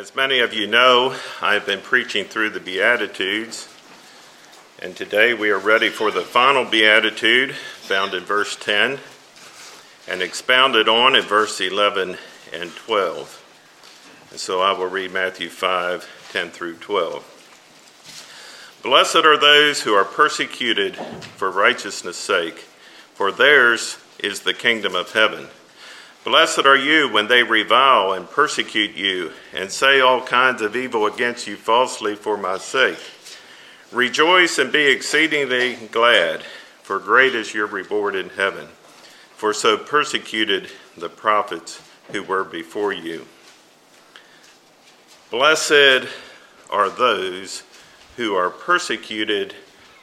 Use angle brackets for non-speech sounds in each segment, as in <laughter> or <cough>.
As many of you know, I've been preaching through the Beatitudes, and today we are ready for the final Beatitude found in verse 10 and expounded on in verse 11 and 12. And so I will read Matthew 5 10 through 12. Blessed are those who are persecuted for righteousness' sake, for theirs is the kingdom of heaven. Blessed are you when they revile and persecute you and say all kinds of evil against you falsely for my sake. Rejoice and be exceedingly glad, for great is your reward in heaven. For so persecuted the prophets who were before you. Blessed are those who are persecuted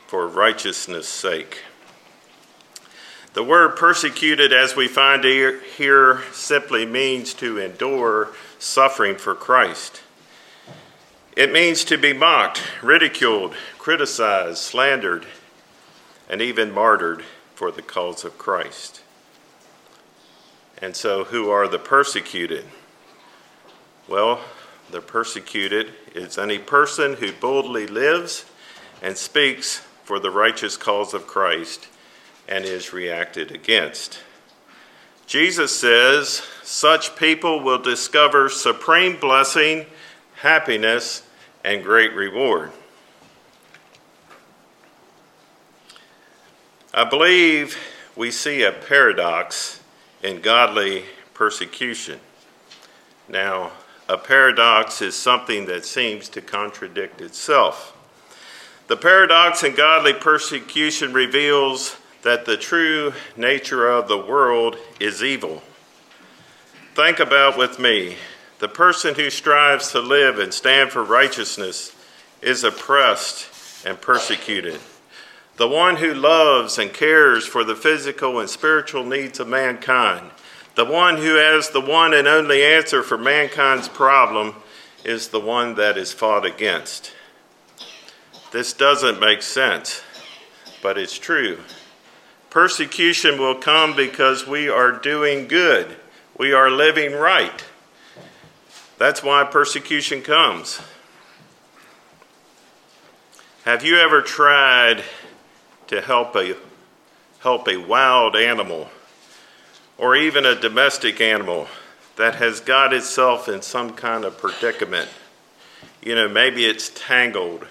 for righteousness' sake. The word persecuted, as we find here, simply means to endure suffering for Christ. It means to be mocked, ridiculed, criticized, slandered, and even martyred for the cause of Christ. And so, who are the persecuted? Well, the persecuted is any person who boldly lives and speaks for the righteous cause of Christ and is reacted against. Jesus says such people will discover supreme blessing, happiness, and great reward. I believe we see a paradox in godly persecution. Now, a paradox is something that seems to contradict itself. The paradox in godly persecution reveals that the true nature of the world is evil. Think about with me the person who strives to live and stand for righteousness is oppressed and persecuted. The one who loves and cares for the physical and spiritual needs of mankind, the one who has the one and only answer for mankind's problem, is the one that is fought against. This doesn't make sense, but it's true. Persecution will come because we are doing good, we are living right. That's why persecution comes. Have you ever tried to help a help a wild animal or even a domestic animal that has got itself in some kind of predicament? You know, maybe it's tangled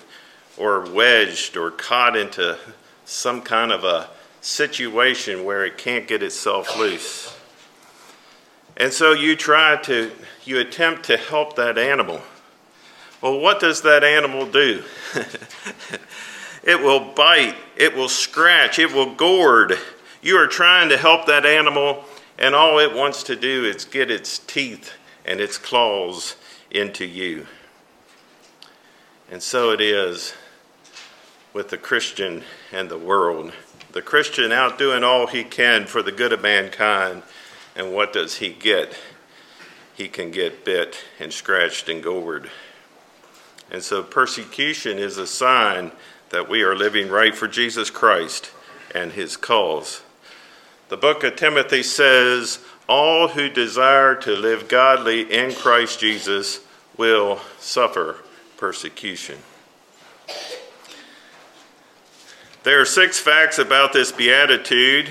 or wedged or caught into some kind of a situation where it can't get itself loose. And so you try to, you attempt to help that animal. Well, what does that animal do? <laughs> it will bite, it will scratch, it will gourd. You are trying to help that animal, and all it wants to do is get its teeth and its claws into you. And so it is with the Christian and the world the Christian out doing all he can for the good of mankind. And what does he get? He can get bit and scratched and gored. And so persecution is a sign that we are living right for Jesus Christ and his cause. The book of Timothy says, All who desire to live godly in Christ Jesus will suffer persecution. There are six facts about this beatitude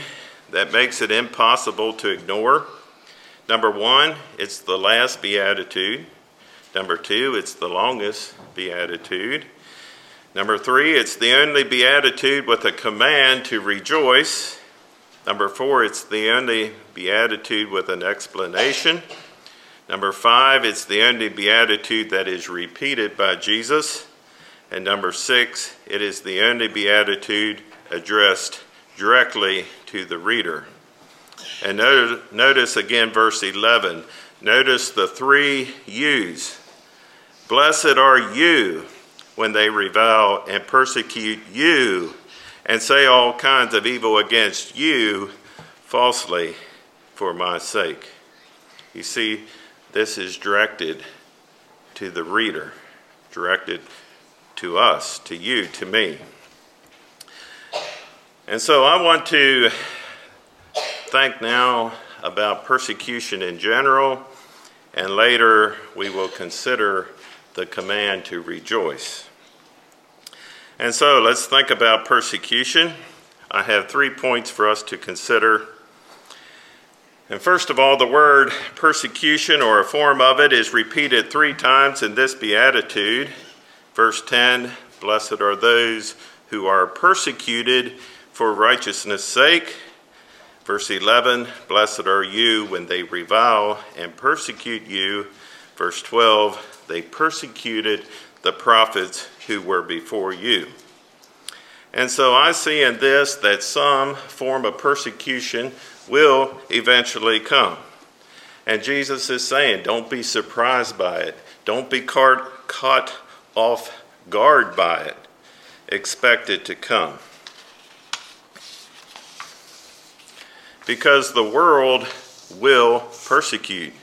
that makes it impossible to ignore. Number one, it's the last beatitude. Number two, it's the longest beatitude. Number three, it's the only beatitude with a command to rejoice. Number four, it's the only beatitude with an explanation. Number five, it's the only beatitude that is repeated by Jesus. And number six, it is the only beatitude addressed directly to the reader. And notice again verse 11. Notice the three yous. Blessed are you when they revile and persecute you and say all kinds of evil against you falsely for my sake. You see, this is directed to the reader, directed to us, to you, to me. And so I want to think now about persecution in general and later we will consider the command to rejoice. And so let's think about persecution. I have three points for us to consider. And first of all, the word persecution or a form of it is repeated three times in this beatitude. Verse 10 Blessed are those who are persecuted for righteousness' sake. Verse 11 Blessed are you when they revile and persecute you. Verse 12 They persecuted the prophets who were before you. And so I see in this that some form of persecution will eventually come. And Jesus is saying, don't be surprised by it. Don't be caught, caught off guard by it. Expect it to come. Because the world will persecute.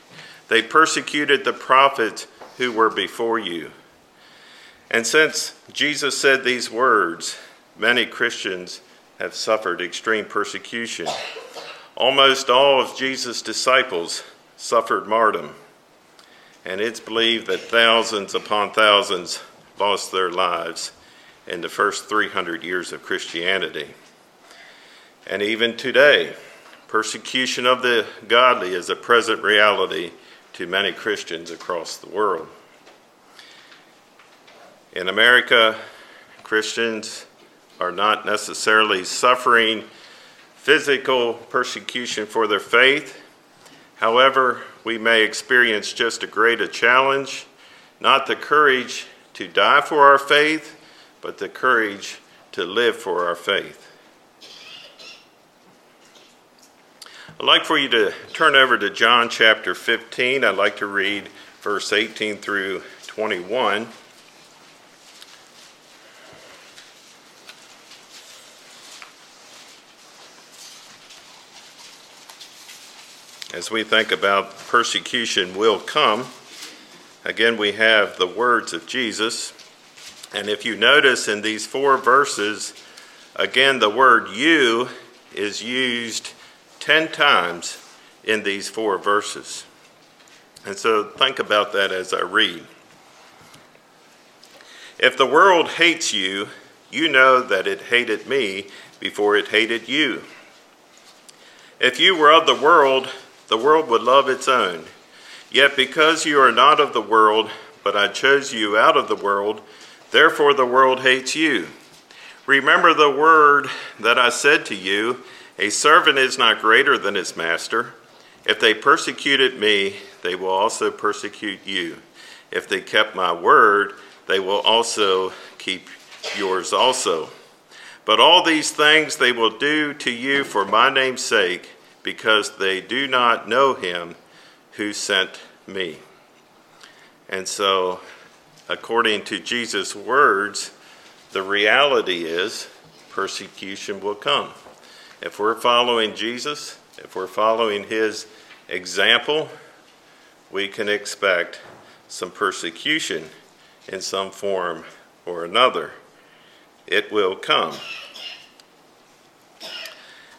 They persecuted the prophets who were before you. And since Jesus said these words, many Christians have suffered extreme persecution. Almost all of Jesus' disciples suffered martyrdom, and it's believed that thousands upon thousands lost their lives in the first 300 years of Christianity. And even today, persecution of the godly is a present reality to many Christians across the world. In America, Christians are not necessarily suffering physical persecution for their faith. However, we may experience just a greater challenge, not the courage to die for our faith, but the courage to live for our faith. I'd like for you to turn over to John chapter 15. I'd like to read verse 18 through 21. As we think about persecution will come, again, we have the words of Jesus. And if you notice in these four verses, again, the word you is used 10 times in these four verses. And so think about that as I read. If the world hates you, you know that it hated me before it hated you. If you were of the world, the world would love its own. Yet because you are not of the world, but I chose you out of the world, therefore the world hates you. Remember the word that I said to you A servant is not greater than his master. If they persecuted me, they will also persecute you. If they kept my word, they will also keep yours also. But all these things they will do to you for my name's sake because they do not know him who sent me. And so, according to Jesus' words, the reality is persecution will come. If we're following Jesus, if we're following his example, we can expect some persecution in some form or another. It will come.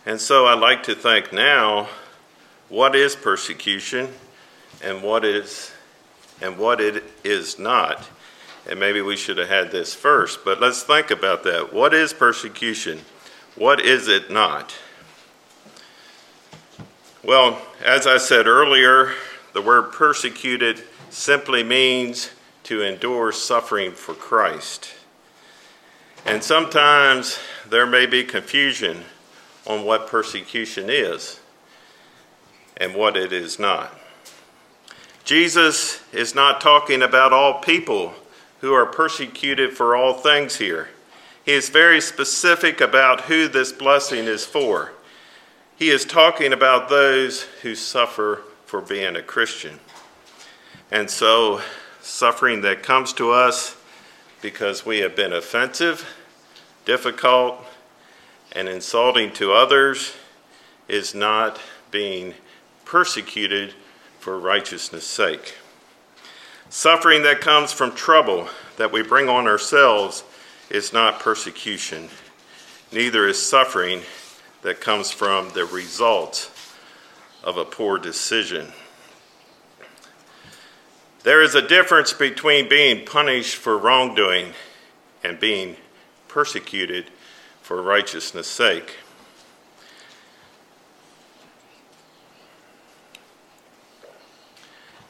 And so I'd like to think now what is persecution and what is and what it is not. And maybe we should have had this first, but let's think about that. What is persecution? What is it not? Well, as I said earlier, the word persecuted simply means to endure suffering for Christ. And sometimes there may be confusion on what persecution is and what it is not. Jesus is not talking about all people who are persecuted for all things here. He is very specific about who this blessing is for. He is talking about those who suffer for being a Christian. And so, suffering that comes to us because we have been offensive, difficult, and insulting to others is not being persecuted for righteousness' sake. Suffering that comes from trouble that we bring on ourselves is not persecution. Neither is suffering that comes from the result of a poor decision. There is a difference between being punished for wrongdoing and being persecuted for righteousness' sake.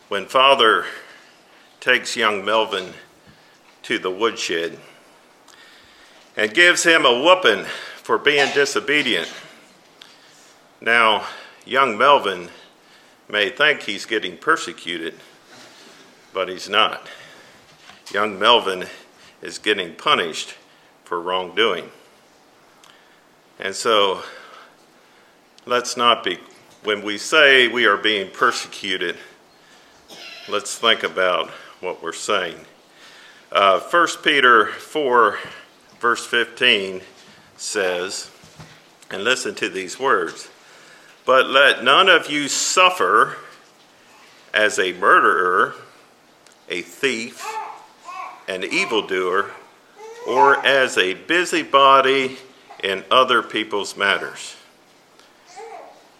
When Father takes young Melvin to the woodshed and gives him a whooping for being disobedient, now young Melvin may think he's getting persecuted but he's not. Young Melvin is getting punished for wrongdoing. And so, let's not be, when we say we are being persecuted, let's think about what we're saying. Uh, 1 Peter 4, verse 15 says, and listen to these words, but let none of you suffer as a murderer a thief, an evildoer, or as a busybody in other people's matters.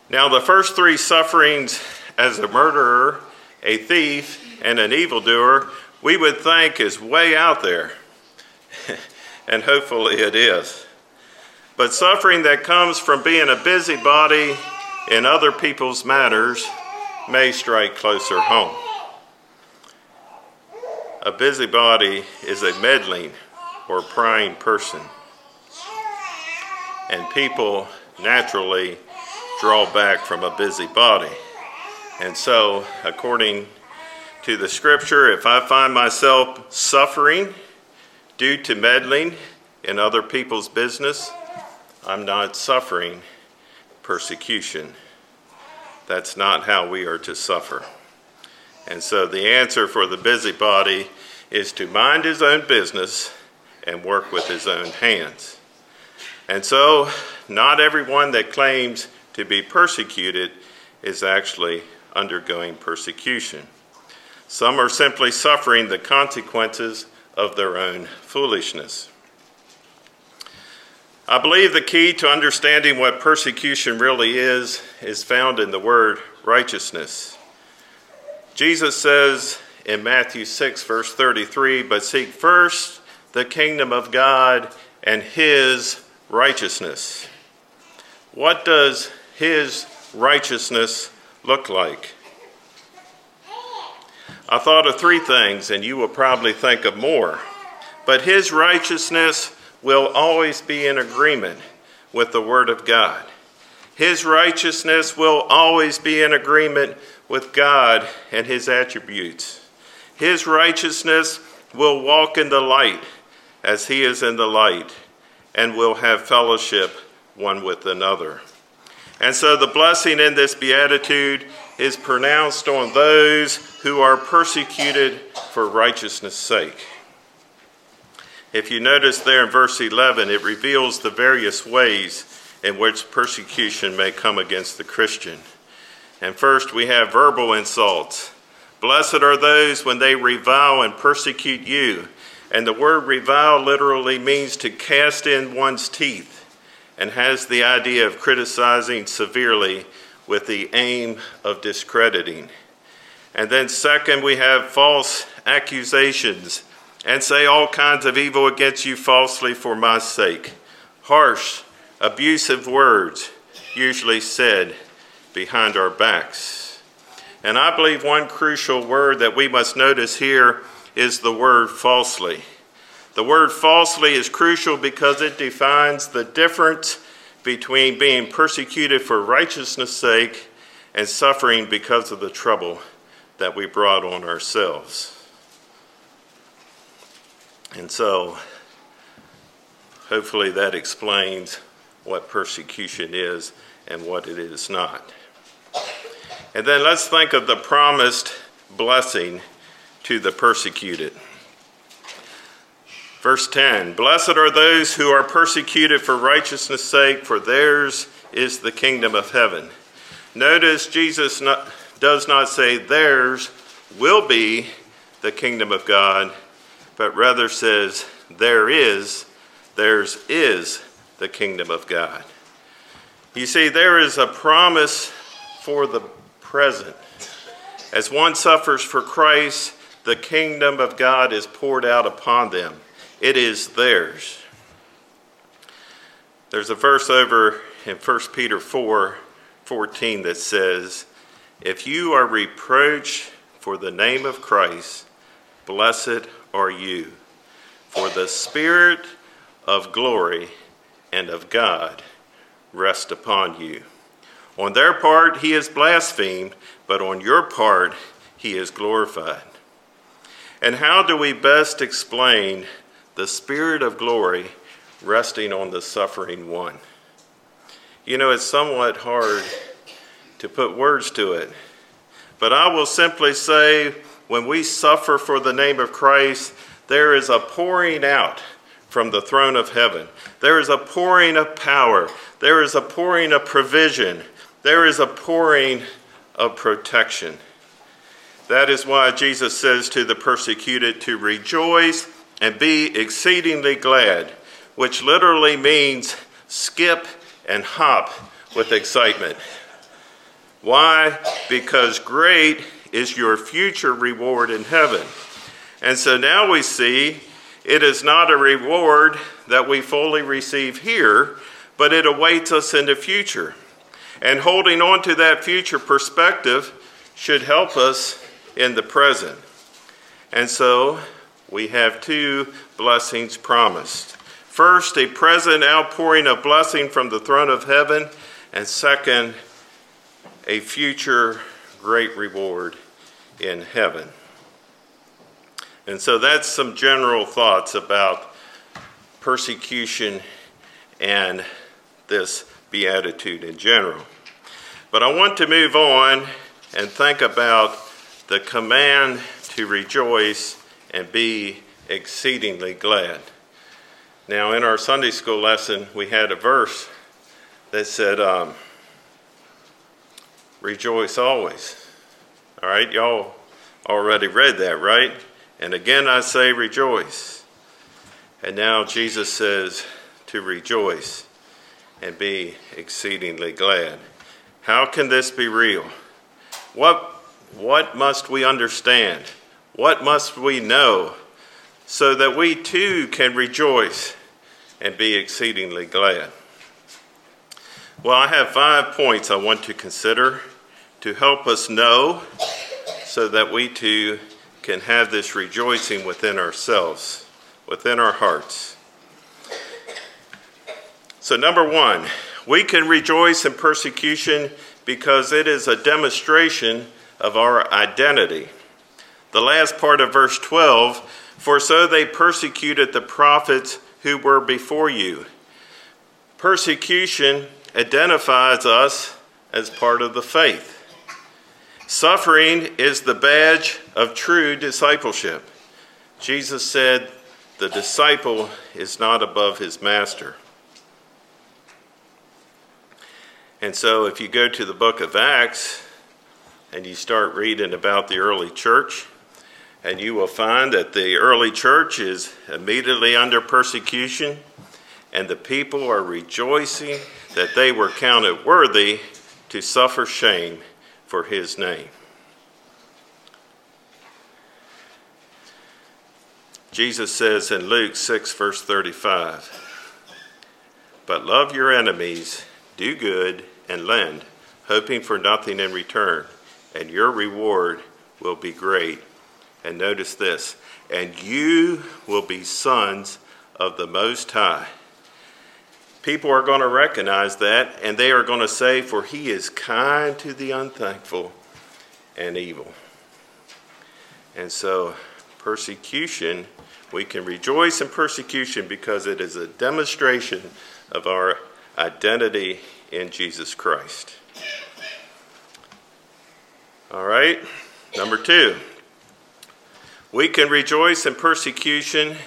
Now, the first three sufferings as a murderer, a thief, and an evildoer, we would think is way out there. <laughs> and hopefully it is. But suffering that comes from being a busybody in other people's matters may strike closer home. A busybody is a meddling or prying person. And people naturally draw back from a busybody. And so, according to the scripture, if I find myself suffering due to meddling in other people's business, I'm not suffering persecution. That's not how we are to suffer. And so the answer for the busybody is to mind his own business and work with his own hands. And so, not everyone that claims to be persecuted is actually undergoing persecution. Some are simply suffering the consequences of their own foolishness. I believe the key to understanding what persecution really is is found in the word righteousness. Jesus says in Matthew 6, verse 33, but seek first the kingdom of God and his righteousness. What does his righteousness look like? I thought of three things, and you will probably think of more. But his righteousness will always be in agreement with the Word of God. His righteousness will always be in agreement with God and his attributes. His righteousness will walk in the light as he is in the light and will have fellowship one with another. And so the blessing in this beatitude is pronounced on those who are persecuted for righteousness' sake. If you notice there in verse 11, it reveals the various ways in which persecution may come against the Christian. And first, we have verbal insults. Blessed are those when they revile and persecute you. And the word revile literally means to cast in one's teeth and has the idea of criticizing severely with the aim of discrediting. And then, second, we have false accusations and say all kinds of evil against you falsely for my sake. Harsh, abusive words, usually said behind our backs. And I believe one crucial word that we must notice here is the word falsely. The word falsely is crucial because it defines the difference between being persecuted for righteousness' sake and suffering because of the trouble that we brought on ourselves. And so, hopefully, that explains what persecution is and what it is not. And then let's think of the promised blessing to the persecuted. Verse 10 Blessed are those who are persecuted for righteousness' sake, for theirs is the kingdom of heaven. Notice Jesus not, does not say theirs will be the kingdom of God, but rather says there is, theirs is the kingdom of God. You see, there is a promise for the present. As one suffers for Christ, the kingdom of God is poured out upon them. It is theirs. There's a verse over in 1 Peter 4 14 that says, If you are reproached for the name of Christ, blessed are you, for the Spirit of glory and of God rest upon you. On their part, he is blasphemed, but on your part, he is glorified. And how do we best explain the Spirit of glory resting on the suffering one? You know, it's somewhat hard to put words to it, but I will simply say when we suffer for the name of Christ, there is a pouring out from the throne of heaven. There is a pouring of power. There is a pouring of provision. There is a pouring of protection. That is why Jesus says to the persecuted to rejoice and be exceedingly glad, which literally means skip and hop with excitement. Why? Because great is your future reward in heaven. And so now we see it is not a reward that we fully receive here, but it awaits us in the future. And holding on to that future perspective should help us in the present. And so we have two blessings promised. First, a present outpouring of blessing from the throne of heaven, and second, a future great reward in heaven. And so that's some general thoughts about persecution and this beatitude in general. But I want to move on and think about the command to rejoice and be exceedingly glad. Now, in our Sunday school lesson, we had a verse that said, um, Rejoice always. All right, y'all already read that, right? And again I say, rejoice. And now Jesus says to rejoice and be exceedingly glad. How can this be real? What, what must we understand? What must we know so that we too can rejoice and be exceedingly glad? Well, I have five points I want to consider to help us know so that we too can have this rejoicing within ourselves, within our hearts. So, number one, we can rejoice in persecution because it is a demonstration of our identity. The last part of verse 12 For so they persecuted the prophets who were before you. Persecution identifies us as part of the faith. Suffering is the badge of true discipleship. Jesus said, The disciple is not above his master. And so, if you go to the book of Acts and you start reading about the early church, and you will find that the early church is immediately under persecution, and the people are rejoicing that they were counted worthy to suffer shame for his name. Jesus says in Luke 6, verse 35, But love your enemies, do good, and lend, hoping for nothing in return, and your reward will be great. And notice this, and you will be sons of the Most High People are going to recognize that, and they are going to say, For he is kind to the unthankful and evil. And so, persecution, we can rejoice in persecution because it is a demonstration of our identity in Jesus Christ. All right, number two. We can rejoice in persecution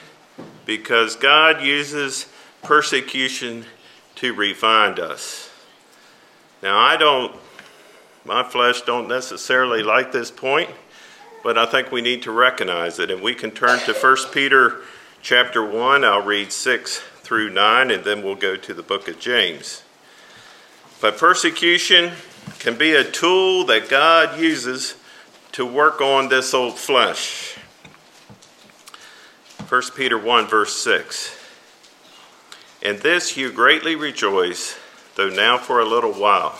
because God uses persecution to refine us. Now, I don't, my flesh don't necessarily like this point, but I think we need to recognize it. And we can turn to 1 Peter chapter 1. I'll read 6 through 9, and then we'll go to the book of James. But persecution can be a tool that God uses to work on this old flesh. 1 Peter 1, verse 6. In this you greatly rejoice, though now for a little while.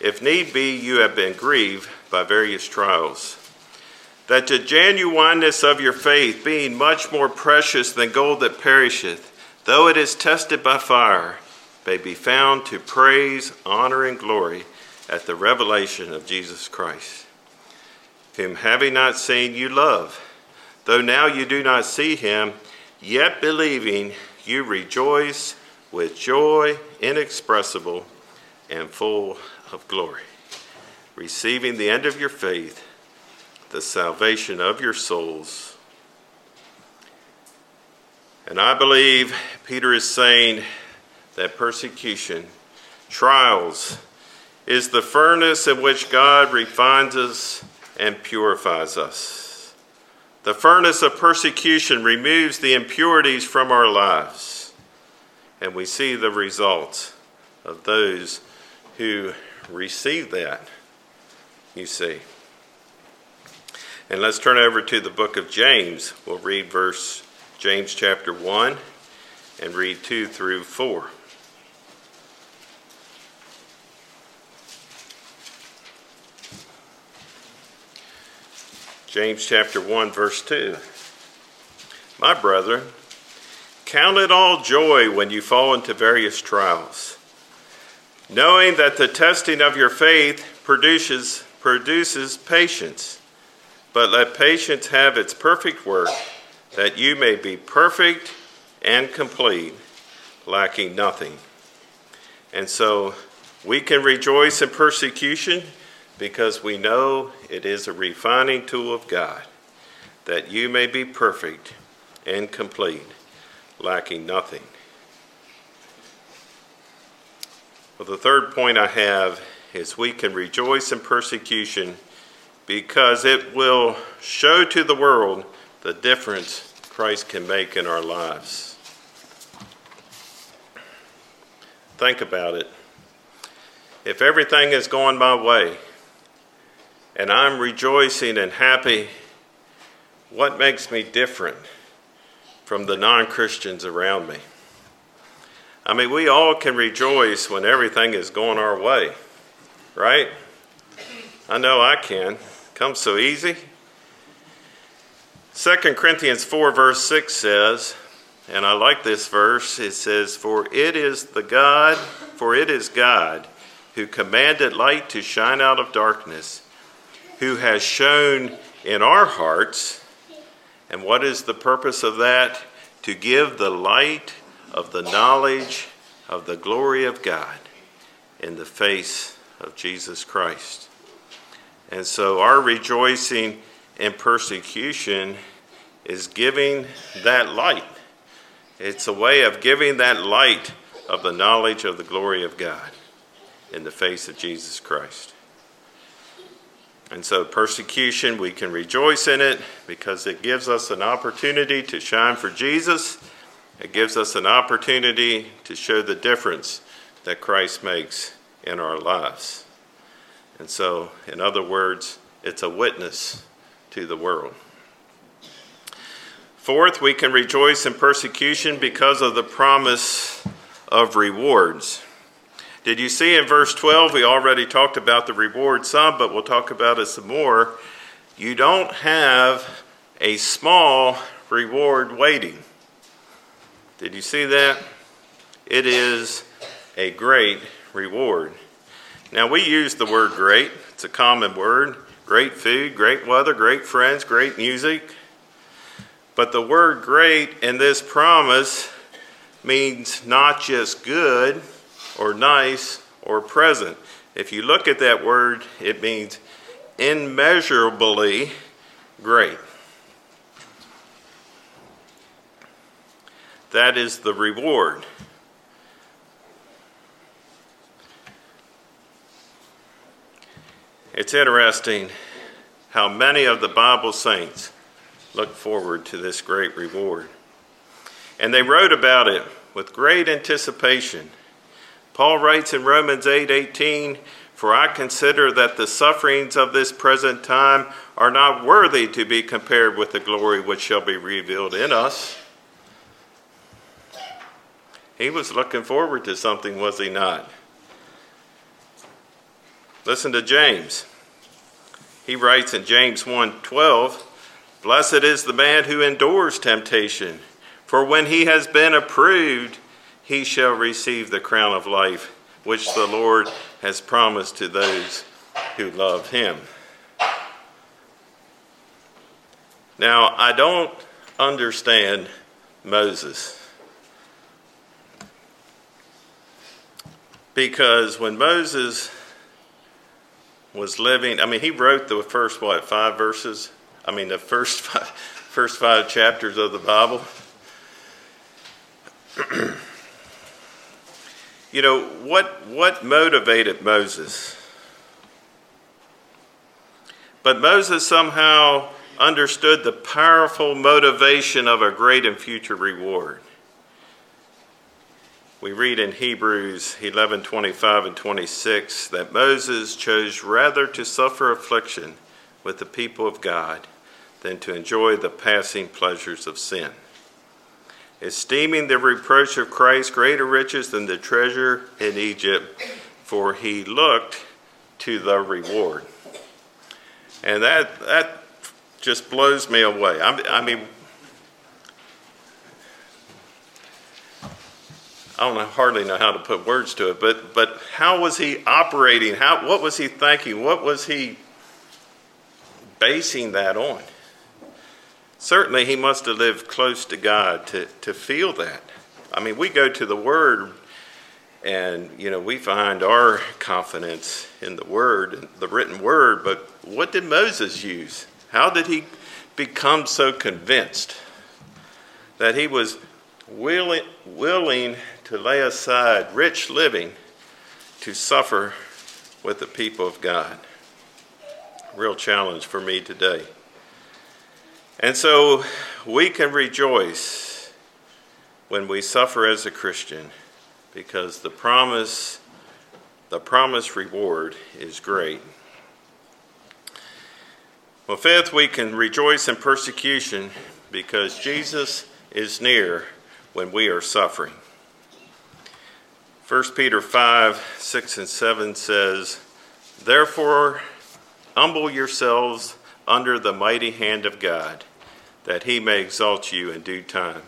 If need be, you have been grieved by various trials. That the genuineness of your faith, being much more precious than gold that perisheth, though it is tested by fire, may be found to praise, honor, and glory at the revelation of Jesus Christ, whom having not seen you love, though now you do not see him, yet believing you rejoice with joy inexpressible and full of glory, receiving the end of your faith, the salvation of your souls. And I believe Peter is saying that persecution, trials, is the furnace in which God refines us and purifies us. The furnace of persecution removes the impurities from our lives, and we see the results of those who receive that, you see. And let's turn over to the book of James. We'll read verse James chapter 1 and read 2 through 4. James chapter 1, verse 2. My brethren, count it all joy when you fall into various trials, knowing that the testing of your faith produces, produces patience. But let patience have its perfect work, that you may be perfect and complete, lacking nothing. And so we can rejoice in persecution because we know it is a refining tool of God, that you may be perfect and complete, lacking nothing. Well, the third point I have is we can rejoice in persecution because it will show to the world the difference Christ can make in our lives. Think about it. If everything is going my way, and I'm rejoicing and happy, what makes me different from the non Christians around me? I mean, we all can rejoice when everything is going our way, right? I know I can. Comes so easy. 2 Corinthians 4, verse 6 says, and I like this verse, it says, For it is the God, for it is God who commanded light to shine out of darkness who has shone in our hearts. And what is the purpose of that? To give the light of the knowledge of the glory of God in the face of Jesus Christ. And so our rejoicing in persecution is giving that light. It's a way of giving that light of the knowledge of the glory of God in the face of Jesus Christ. And so, persecution, we can rejoice in it because it gives us an opportunity to shine for Jesus. It gives us an opportunity to show the difference that Christ makes in our lives. And so, in other words, it's a witness to the world. Fourth, we can rejoice in persecution because of the promise of rewards. Did you see in verse 12? We already talked about the reward some, but we'll talk about it some more. You don't have a small reward waiting. Did you see that? It is a great reward. Now, we use the word great, it's a common word. Great food, great weather, great friends, great music. But the word great in this promise means not just good or nice or present. If you look at that word, it means immeasurably great. That is the reward. It's interesting how many of the Bible saints look forward to this great reward. And they wrote about it with great anticipation Paul writes in Romans 8 18, For I consider that the sufferings of this present time are not worthy to be compared with the glory which shall be revealed in us. He was looking forward to something, was he not? Listen to James. He writes in James 1:12, "Blessed is the man who endures temptation, for when he has been approved, he shall receive the crown of life which the Lord has promised to those who love him." Now, I don't understand Moses. Because when Moses was living, I mean, he wrote the first, what, five verses? I mean, the first <laughs> five, first five chapters of the Bible. <clears throat> you know, what, what motivated Moses? But Moses somehow understood the powerful motivation of a great and future reward. We read in Hebrews 11 25 and 26 that Moses chose rather to suffer affliction with the people of God than to enjoy the passing pleasures of sin. Esteeming the reproach of Christ greater riches than the treasure in Egypt, for he looked to the reward. And that, that just blows me away. I, I mean, I don't hardly know how to put words to it, but but how was he operating? How what was he thinking? What was he basing that on? Certainly, he must have lived close to God to, to feel that. I mean, we go to the Word, and you know we find our confidence in the Word, the written Word. But what did Moses use? How did he become so convinced that he was willing, willing to lay aside rich living to suffer with the people of God. Real challenge for me today. And so we can rejoice when we suffer as a Christian because the promise the promised reward is great. Well, fifth, we can rejoice in persecution because Jesus is near when we are suffering. 1 Peter 5 6 and 7 says, Therefore, humble yourselves under the mighty hand of God, that he may exalt you in due time,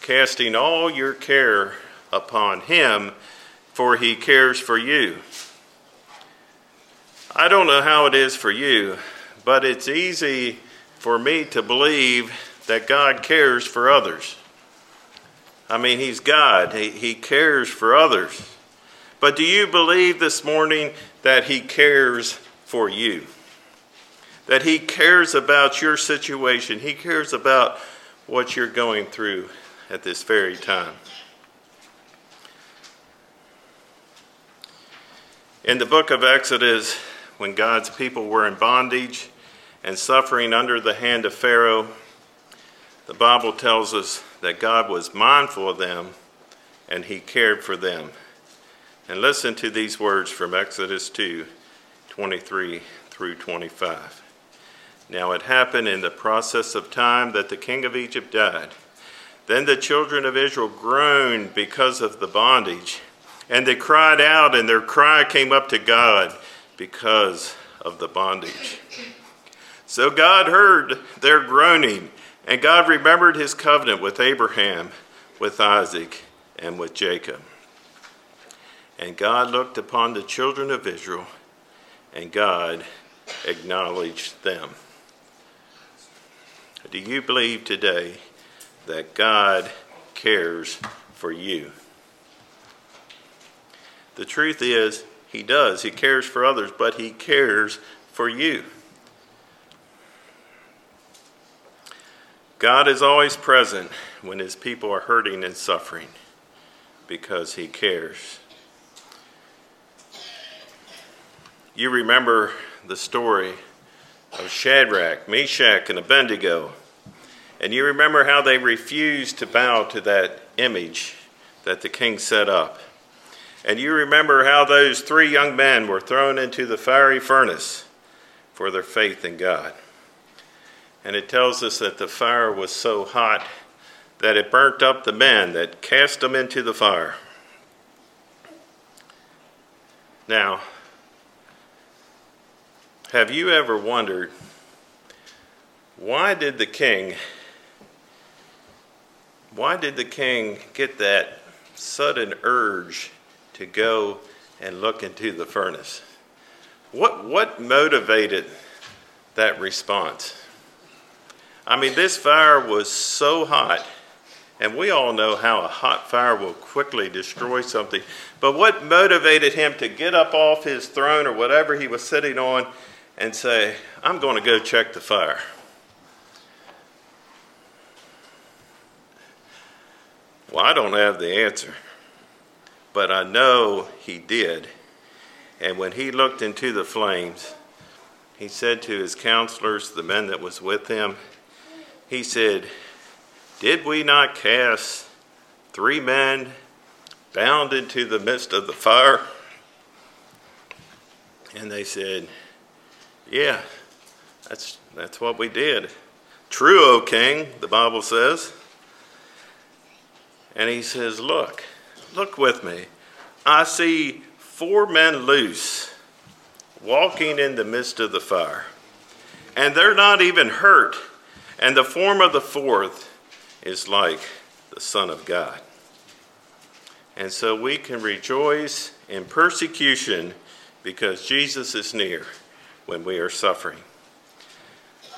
casting all your care upon him, for he cares for you. I don't know how it is for you, but it's easy for me to believe that God cares for others. I mean, He's God, He, he cares for others. But do you believe this morning that He cares for you? That He cares about your situation? He cares about what you're going through at this very time. In the book of Exodus, when God's people were in bondage and suffering under the hand of Pharaoh, the Bible tells us that God was mindful of them and he cared for them. And listen to these words from Exodus 2 23 through 25. Now it happened in the process of time that the king of Egypt died. Then the children of Israel groaned because of the bondage, and they cried out, and their cry came up to God because of the bondage. So God heard their groaning and God remembered his covenant with Abraham, with Isaac, and with Jacob. And God looked upon the children of Israel, and God acknowledged them. Do you believe today that God cares for you? The truth is, He does. He cares for others, but He cares for you. God is always present when his people are hurting and suffering because he cares. You remember the story of Shadrach, Meshach, and Abednego. And you remember how they refused to bow to that image that the king set up. And you remember how those three young men were thrown into the fiery furnace for their faith in God. And it tells us that the fire was so hot that it burnt up the men that cast them into the fire. Now, have you ever wondered why did the king why did the king get that sudden urge to go and look into the furnace? What what motivated that response? I mean, this fire was so hot, and we all know how a hot fire will quickly destroy something. But what motivated him to get up off his throne or whatever he was sitting on and say, I'm going to go check the fire? Well, I don't have the answer, but I know he did. And when he looked into the flames, he said to his counselors, the men that was with him, he said, Did we not cast three men bound into the midst of the fire? And they said, Yeah, that's, that's what we did. True, O king, the Bible says. And he says, Look, look with me. I see four men loose walking in the midst of the fire, and they're not even hurt. And the form of the fourth is like the Son of God. And so we can rejoice in persecution because Jesus is near when we are suffering.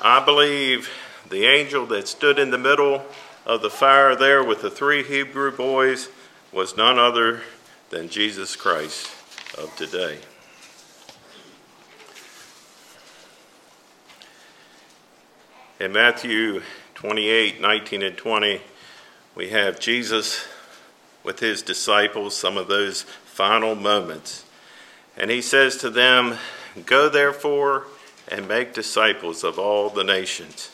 I believe the angel that stood in the middle of the fire there with the three Hebrew boys was none other than Jesus Christ of today. In Matthew 28 19 and 20, we have Jesus with his disciples, some of those final moments. And he says to them, Go therefore and make disciples of all the nations,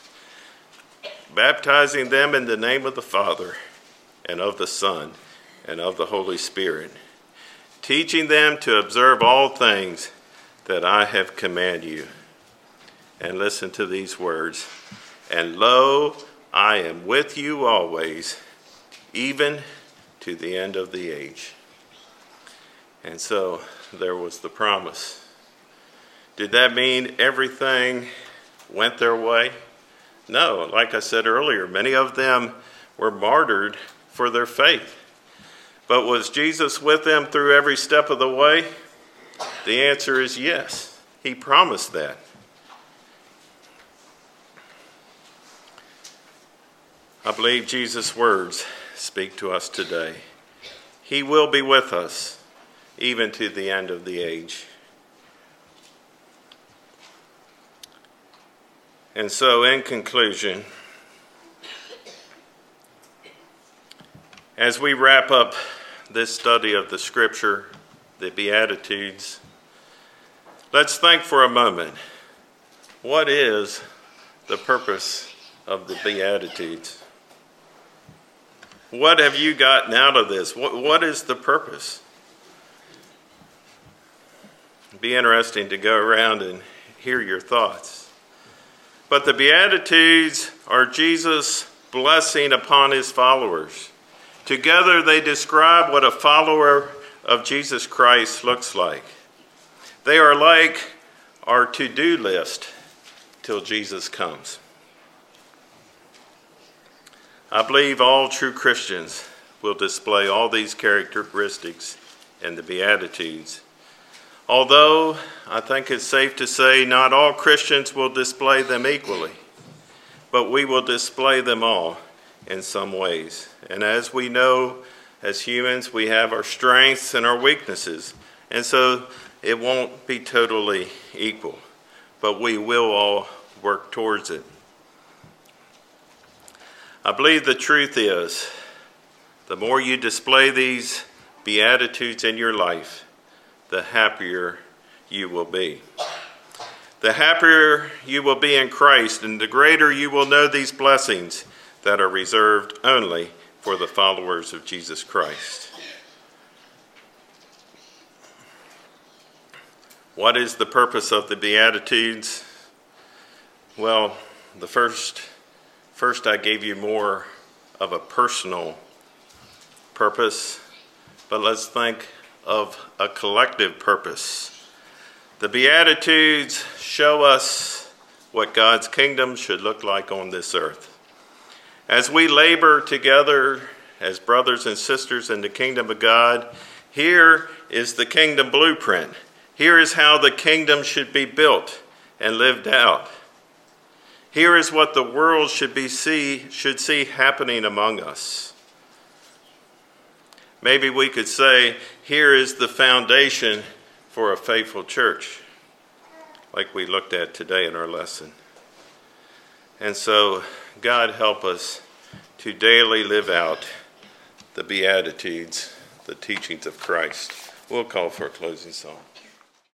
baptizing them in the name of the Father and of the Son and of the Holy Spirit, teaching them to observe all things that I have commanded you. And listen to these words. And lo, I am with you always, even to the end of the age. And so there was the promise. Did that mean everything went their way? No, like I said earlier, many of them were martyred for their faith. But was Jesus with them through every step of the way? The answer is yes. He promised that. I believe Jesus' words speak to us today. He will be with us even to the end of the age. And so, in conclusion, as we wrap up this study of the Scripture, the Beatitudes, let's think for a moment what is the purpose of the Beatitudes? What have you gotten out of this? What, what is the purpose? It'd be interesting to go around and hear your thoughts. But the Beatitudes are Jesus' blessing upon his followers. Together, they describe what a follower of Jesus Christ looks like. They are like our to do list till Jesus comes. I believe all true Christians will display all these characteristics in the Beatitudes. Although I think it's safe to say not all Christians will display them equally, but we will display them all in some ways. And as we know, as humans, we have our strengths and our weaknesses, and so it won't be totally equal, but we will all work towards it. I believe the truth is the more you display these Beatitudes in your life, the happier you will be. The happier you will be in Christ, and the greater you will know these blessings that are reserved only for the followers of Jesus Christ. What is the purpose of the Beatitudes? Well, the first, first I gave you more of a personal purpose, but let's think of a collective purpose. The Beatitudes show us what God's kingdom should look like on this earth. As we labor together as brothers and sisters in the kingdom of God, here is the kingdom blueprint. Here is how the kingdom should be built and lived out. Here is what the world should be see should see happening among us. Maybe we could say, here is the foundation for a faithful church, like we looked at today in our lesson. And so, God help us to daily live out the Beatitudes, the teachings of Christ. We'll call for a closing song.